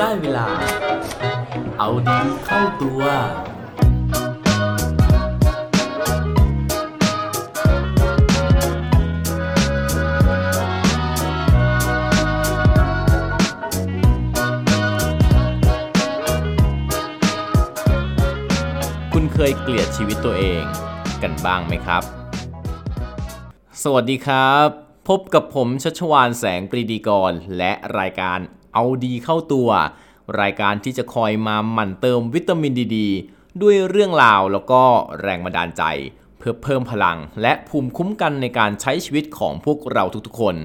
ได้เวลา เอาดีเข้าตัว คุณเคยเกลียดชีวิตตัวเองกันบ้างไหมครับ สวัสดีครับ พบกับผมชัชวานแสงปรีดีกร และรายการ เอาดีเข้าตัว รายการที่จะคอยมาหมั่นเติมวิตามินดีดด้วยเรื่องราวแล้วก็แรงบันดาลใจ เพื่อเพิ่มพลัง และภูมิคุ้มกันในการใช้ชีวิตของพวกเราทุกๆคน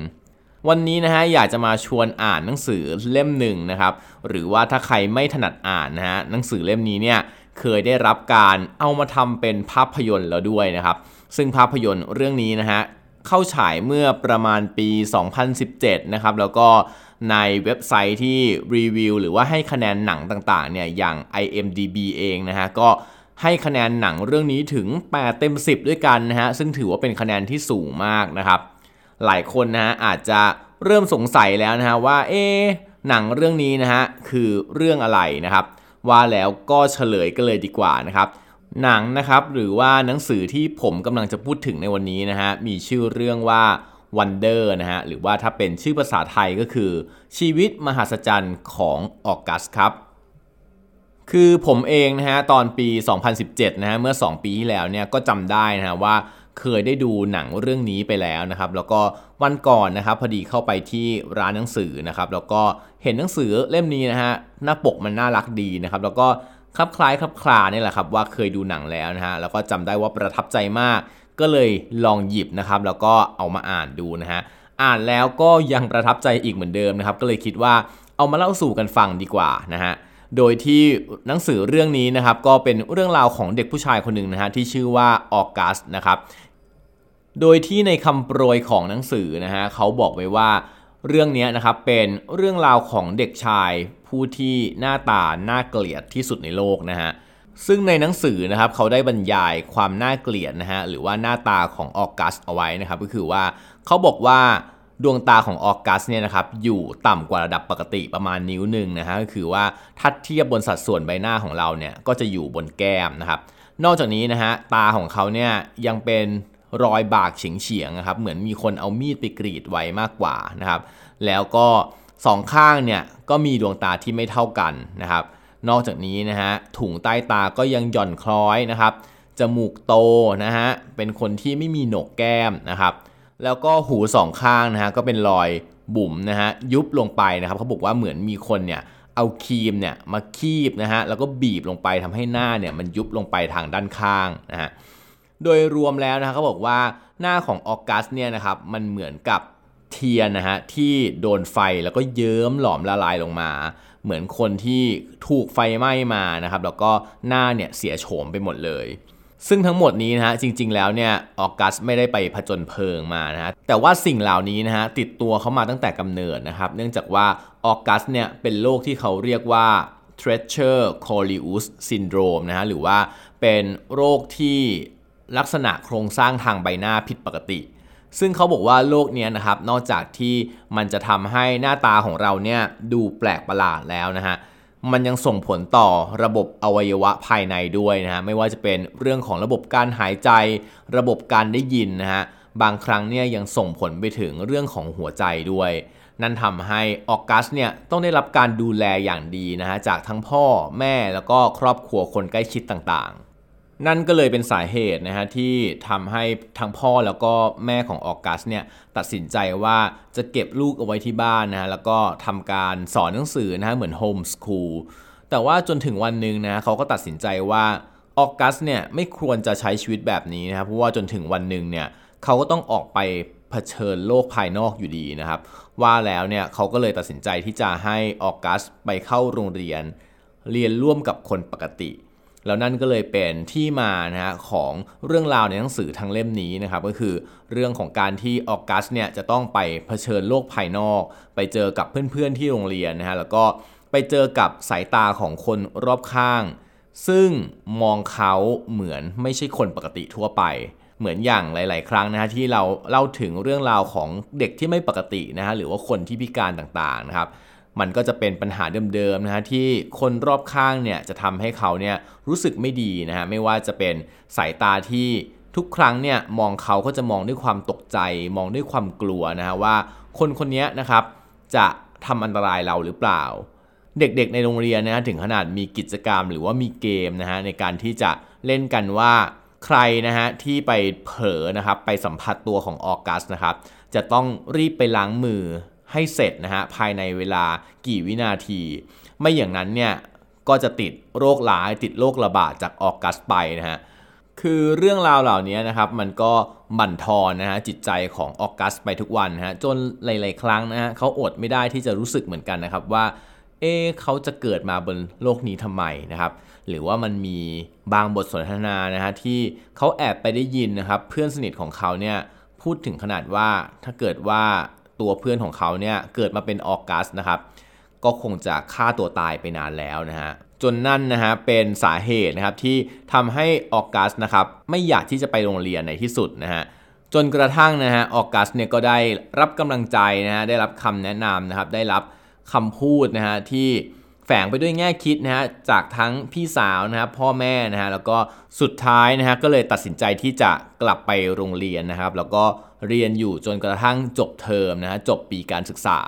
วันนี้นะฮะอยากจะมาชวนอ่านหนังสือเล่มหนึ่งนะครับ หรือว่าถ้าใครไม่ถนัดอ่านนะฮะหนังสือเล่มนี้เนี่ยเคยได้รับการเอามาทำเป็นภาพยนตร์แล้วด้วยนะครับ ซึ่งภาพยนตร์เรื่องนี้นะฮะ เข้าฉายเมื่อประมาณปี 2017 นะครับ แล้วก็ในเว็บไซต์ที่รีวิวหรือว่าให้คะแนนหนังต่างๆเนี่ยอย่าง IMDB เองนะฮะก็ให้คะแนนหนังเรื่องนี้ถึง 8 เต็ม 10 ด้วยกันนะฮะ ซึ่งถือว่าเป็นคะแนนที่สูงมากนะครับ หลายคนนะฮะอาจจะเริ่มสงสัยแล้วนะฮะว่าเอ๊หนังเรื่องนี้นะฮะคือเรื่องอะไรนะครับ ว่าแล้วก็เฉลยกันเลยดีกว่านะครับ หนังนะครับหรือว่าหนังสือที่ผมกำลังจะพูดถึงในวันนี้นะฮะมีชื่อเรื่องว่า Wonder นะฮะหรือว่าถ้าเป็นชื่อภาษาไทยก็คือ ชีวิตมหัศจรรย์ของออกัสครับคือผมเองนะฮะตอนปี 2017นะฮะเมื่อ 2 ปีที่แล้วเนี่ยก็จำได้นะฮะว่าเคยได้ดูหนังเรื่องนี้ไปแล้วนะครับ แล้วก็วันก่อนนะครับพอดีเข้าไปที่ร้านหนังสือนะครับ แล้วก็เห็นหนังสือเล่มนี้นะฮะหน้าปกมันน่ารักดีนะครับ แล้วก็ คลับคล้ายคลับคลาเนี่ยแหละครับว่าเคยดูหนังแล้วนะฮะแล้วก็จำได้ว่าประทับใจมาก ก็เลยลองหยิบนะครับ แล้วก็เอามาอ่านดูนะฮะอ่านแล้วก็ยังประทับใจอีกเหมือนเดิมนะครับ ก็เลยคิดว่าเอามาเล่าสู่กันฟังดีกว่านะฮะโดยที่หนังสือเรื่องนี้นะครับ ก็เป็นเรื่องราวของเด็กผู้ชายคนหนึ่งนะฮะที่ชื่อว่าออกัสนะครับโดยที่ในคำโปรยของหนังสือนะฮะเขาบอกไว้ว่า เรื่องนี้นะครับเป็นเรื่องราวของเด็กชายผู้ที่หน้าตาน่าเกลียดที่สุดในโลกนะฮะซึ่งในหนังสือนะครับเขาได้บรรยายความน่าเกลียดนะฮะหรือว่าหน้าตาของออกัสเอาไว้นะครับก็คือว่าเขาบอกว่าดวงตาของออกัสเนี่ยนะครับอยู่ต่ำกว่าระดับปกติประมาณนิ้วหนึ่งนะฮะก็คือว่าถ้าเทียบบนสัดส่วนใบหน้าของเราเนี่ยก็จะอยู่บนแก้มนะครับนอกจากนี้นะฮะตาของเขาเนี่ยยังเป็น รอยบากเฉียงๆนะครับเหมือนมีคนเอามีดไปกรีดไว้มากกว่านะครับแล้วก็สองข้างเนี่ยก็มีดวงตาที่ไม่เท่ากันนะครับ นอกจากนี้นะฮะถุงใต้ตาก็ยังหย่อนคล้อยนะครับจมูกโตนะฮะเป็นคนที่ไม่มีโหนกแก้มนะครับแล้วก็หูสองข้างนะฮะก็เป็นรอยบุ๋มนะฮะยุบลงไปนะครับเขาบอกว่าเหมือนมีคนเนี่ยเอาครีมเนี่ยมาคีบนะฮะแล้วก็บีบลงไปทำให้หน้าเนี่ยมันยุบลงไปทางด้านข้างนะฮะ โดยรวมแล้วนะฮะเขาบอกว่าหน้าของออกัสเนี่ยนะครับมันเหมือนกับเทียนนะฮะที่โดนไฟแล้วก็เยิ้มหลอมละลายลงมา เหมือนคนที่ถูกไฟไหม้มานะครับแล้วก็หน้าเนี่ยเสียโฉมไปหมดเลย ซึ่งทั้งหมดนี้นะฮะจริง ๆ แล้วเนี่ยออกัสไม่ได้ไปผจญเพลิงมานะฮะแต่ว่าสิ่งเหล่านี้นะฮะติดตัวเขามาตั้งแต่กำเนิดนะครับ เนื่องจากว่าออกัสเนี่ยเป็นโรคที่เขาเรียกว่า Treacher Corleus Syndrome นะฮะหรือว่าเป็นโรคที่ ลักษณะโครงสร้างทางใบหน้าผิดปกติ ซึ่งเขาบอกว่าโรคนี้นะครับ นอกจากที่มันจะทำให้หน้าตาของเราเนี่ยดูแปลกประหลาดแล้วนะฮะมันยังส่งผลต่อระบบอวัยวะภายในด้วยนะฮะไม่ว่าจะเป็นเรื่องของระบบการหายใจ ระบบการได้ยินนะฮะบางครั้งเนี่ยยังส่งผลไปถึงเรื่องของหัวใจด้วย นั่นทำให้ออกัสเนี่ยต้องได้รับการดูแลอย่างดีนะฮะจากทั้งพ่อแม่แล้วก็ครอบครัวคนใกล้ชิดต่างๆ นั่นก็เลยเป็นสาเหตุนะฮะที่ทำให้ทั้งพ่อแล้วก็แม่ของออกัสเนี่ยตัดสินใจว่าจะเก็บลูกเอาไว้ที่บ้านนะฮะแล้วก็ทำการสอนหนังสือนะฮะเหมือนโฮมสคูลแต่ว่าจนถึงวันหนึ่งนะเขาก็ตัดสินใจว่าออกัสเนี่ยไม่ควรจะใช้ชีวิตแบบนี้นะครับเพราะว่าจนถึงวันหนึ่งเนี่ยเขาก็ต้องออกไปเผชิญโลกภายนอกอยู่ดีนะครับ ว่าแล้วเนี่ยเขาก็เลยตัดสินใจที่จะให้ออกัสไปเข้าโรงเรียน เรียนร่วมกับคนปกติ แล้วนั่นก็เลยเป็นที่มานะฮะของเรื่องราวในหนังสือทั้งเล่มนี้นะครับก็คือเรื่องของการที่ออกัสเนี่ยจะต้องไปเผชิญโลกภายนอก ไปเจอกับเพื่อนๆที่โรงเรียนนะฮะแล้วก็ไปเจอกับสายตาของคนรอบข้าง ซึ่งมองเขาเหมือนไม่ใช่คนปกติทั่วไป เหมือนอย่างหลาย ๆ ครั้งนะฮะที่เราเล่าถึงเรื่องราวของเด็กที่ไม่ปกตินะฮะหรือว่าคนที่พิการต่างๆนะครับ มันก็จะเป็นปัญหาเดิมๆนะฮะที่คนรอบข้างเนี่ยจะทำให้เขาเนี่ยรู้สึกไม่ดีนะฮะไม่ว่าจะเป็นสายตาที่ทุกครั้งเนี่ยมองเขาก็จะมองด้วยความตกใจ มองด้วยความกลัวนะฮะว่าคนคนนี้นะครับจะทำอันตรายเราหรือเปล่า เด็กๆในโรงเรียนนะฮะถึงขนาดมีกิจกรรมหรือว่ามีเกมนะฮะในการที่จะเล่นกันว่าใครนะฮะที่ไปเผลอนะครับไปสัมผัสตัวของออกัสนะครับจะต้องรีบไปล้างมือ ให้เสร็จนะฮะภายในเวลากี่วินาที ไม่อย่างนั้นเนี่ยก็จะติดโรคหลายติดโรคระบาดจากออกัสไปนะฮะคือเรื่องราวเหล่านี้นะครับมันก็บั่นทอนนะฮะจิตใจของออกัสไปทุกวันนะฮะจนหลาย ๆ ครั้งนะฮะเขาอดไม่ได้ที่จะรู้สึกเหมือนกันนะครับว่าเอ๊เขาจะเกิดมาบนโลกนี้ทำไมนะครับ หรือว่ามันมีบางบทสนทนานะฮะที่เขาแอบไปได้ยินนะครับ เพื่อนสนิทของเขาเนี่ยพูดถึงขนาดว่าถ้าเกิดว่า ตัวเพื่อนของเขาเนี่ยเกิดมาเป็นออกัสนะครับ ก็คงจะฆ่าตัวตายไปนานแล้วนะฮะจนนั่นนะฮะเป็นสาเหตุนะครับที่ทำให้ออกัสนะครับไม่อยากที่จะไปโรงเรียนในที่สุดนะฮะจนกระทั่งนะฮะออกัสเนี่ยก็ได้รับกำลังใจนะฮะได้รับคำแนะนำนะครับได้รับคำพูดนะฮะที่แฝงไปด้วยแง่คิดนะฮะจากทั้งพี่สาวนะครับพ่อแม่นะฮะแล้วก็สุดท้ายนะฮะก็เลยตัดสินใจที่จะกลับไปโรงเรียนนะครับ แล้วก็ เรียนอยู่จนกระทั่งจบเทอมนะฮะจบปีการศึกษา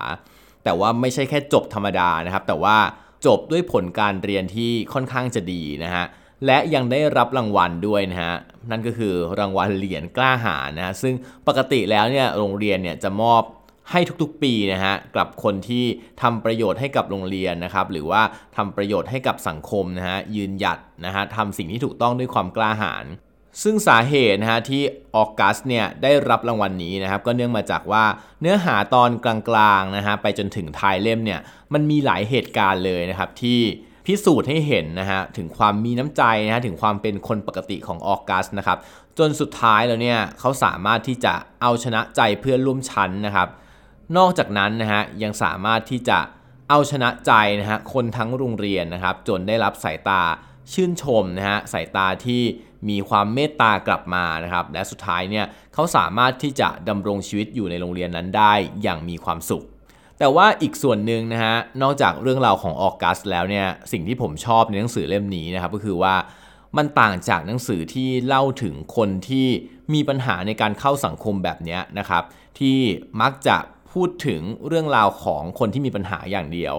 แต่ว่าไม่ใช่แค่จบธรรมดานะครับ แต่ว่าจบด้วยผลการเรียนที่ค่อนข้างจะดีนะฮะและยังได้รับรางวัลด้วยนะฮะนั่นก็คือรางวัลเหรียญกล้าหาญนะฮะซึ่งปกติแล้วเนี่ยโรงเรียนเนี่ยจะมอบให้ทุกๆปีนะฮะกับคนที่ทำประโยชน์ให้กับโรงเรียนนะครับหรือว่าทำประโยชน์ให้กับสังคมนะฮะยืนหยัดนะฮะทำสิ่งที่ถูกต้องด้วยความกล้าหาญ ซึ่งสาเหตุนะฮะที่ออกัสเนี่ยได้รับรางวัลนนี้นะครับก็เนื่องมาจากว่าเนื้อหาตอนกลางๆนะฮะไปจนถึงท้ายเล่มเนี่ยมันมีหลายเหตุการณ์เลยนะครับที่พิสูจน์ให้เห็นนะฮะถึงความมีน้ำใจนะฮะถึงความเป็นคนปกติของออกัสนะครับจนสุดท้ายแล้วเนี่ยเขาสามารถที่จะเอาชนะใจเพื่อนร่วมชั้นนะครับ นอกจากนั้นนะฮะยังสามารถที่จะเอาชนะใจนะฮะคนทั้งโรงเรียนนะครับ จนได้รับสายตาชื่นชมนะฮะสายตาที่ มีความเมตตากลับมานะครับและสุดท้ายเนี่ยเขาสามารถที่จะดำรงชีวิตอยู่ในโรงเรียนนั้นได้อย่างมีความสุข แต่ว่าอีกส่วนหนึ่งนะฮะนอกจากเรื่องราวของออกัสแล้วเนี่ยสิ่งที่ผมชอบในหนังสือเล่มนี้นะครับก็คือว่ามันต่างจากหนังสือที่เล่าถึงคนที่มีปัญหาในการเข้าสังคมแบบนี้นะครับที่มักจะ พูดถึงเรื่องราวของคนที่มีปัญหาอย่างเดียว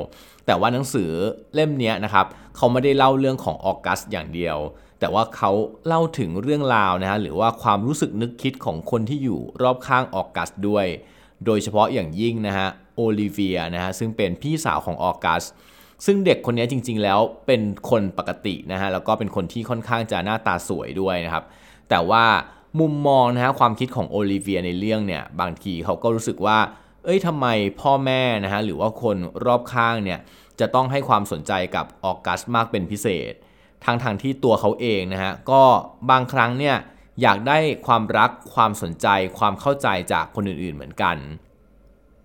แต่ว่าหนังสือเล่มนี้นะครับเขาไม่ได้เล่าเรื่องของออกัสอย่างเดียว แต่ว่าเขาเล่าถึงเรื่องราวนะฮะหรือว่าความรู้สึกนึกคิดของคนที่อยู่รอบข้างออกัสด้วย โดยเฉพาะอย่างยิ่งนะฮะโอลิเวียนะฮะซึ่งเป็นพี่สาวของออกัสซึ่งเด็กคนนี้จริง ๆ แล้วเป็นคนปกตินะฮะแล้วก็เป็นคนที่ค่อนข้างจะหน้าตาสวยด้วยนะครับ แต่ว่ามุมมองนะฮะความคิดของโอลิเวียในเรื่องเนี่ยบางทีเขาก็รู้สึกว่า เอ้ยทำไมพ่อแม่นะฮะหรือว่าคนรอบข้างเนี่ยจะต้องให้ความสนใจกับออกัสมากเป็นพิเศษทางทางที่ตัวเขาเองนะฮะก็บางครั้งเนี่ยอยากได้ความรักความสนใจความเข้าใจจากคนอื่นๆเหมือนกัน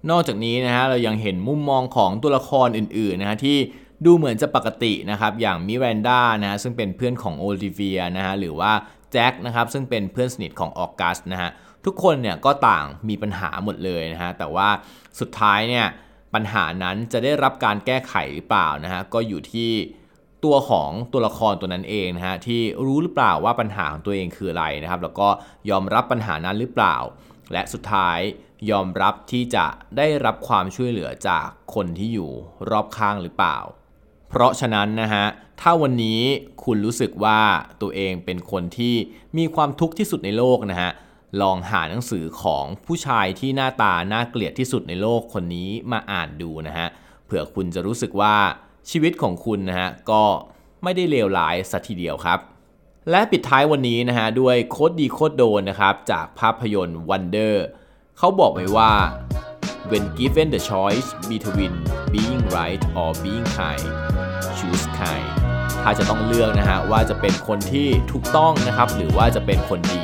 นอกจากนี้นะฮะเรายังเห็นมุมมองของตัวละครอื่นๆนะฮะที่ดูเหมือนจะปกตินะครับอย่างมิแรนด้านะฮะซึ่งเป็นเพื่อนของโอลิเวียนะฮะหรือว่าแจ็คนะครับซึ่งเป็นเพื่อนสนิทของออกัสนะฮะ ทุกคนเนี่ยก็ต่างมีปัญหาหมดเลยนะฮะแต่ว่าสุดท้ายเนี่ยปัญหานั้นจะได้รับการแก้ไขหรือเปล่านะฮะก็อยู่ที่ตัวของตัวละครตัวนั้นเองนะฮะที่รู้หรือเปล่าว่าปัญหาของตัวเองคืออะไรนะครับ แล้วก็ยอมรับปัญหานั้นหรือเปล่า และสุดท้ายยอมรับที่จะได้รับความช่วยเหลือจากคนที่อยู่รอบข้างหรือเปล่า เพราะฉะนั้นนะฮะถ้าวันนี้คุณรู้สึกว่าตัวเองเป็นคนที่มีความทุกข์ที่สุดในโลกนะฮะ ลองหาหนังสือของผู้ชายที่หน้าตาน่าเกลียดที่สุดในโลกคนนี้มาอ่านดูนะฮะเผื่อคุณจะรู้สึกว่าชีวิตของคุณนะฮะก็ไม่ได้เลวร้ายสัทีเดียวครับ และปิดท้ายวันนี้นะฮะด้วยโคดดีโคดโดนนะครับจากภาพยนตร์ Wonder เขาบอกไว้ว่า when given the choice between being right or being kind choose kind ถ้าจะต้องเลือกนะฮะว่าจะเป็นคนที่ถูกต้องนะครับ หรือว่าจะเป็นคนดี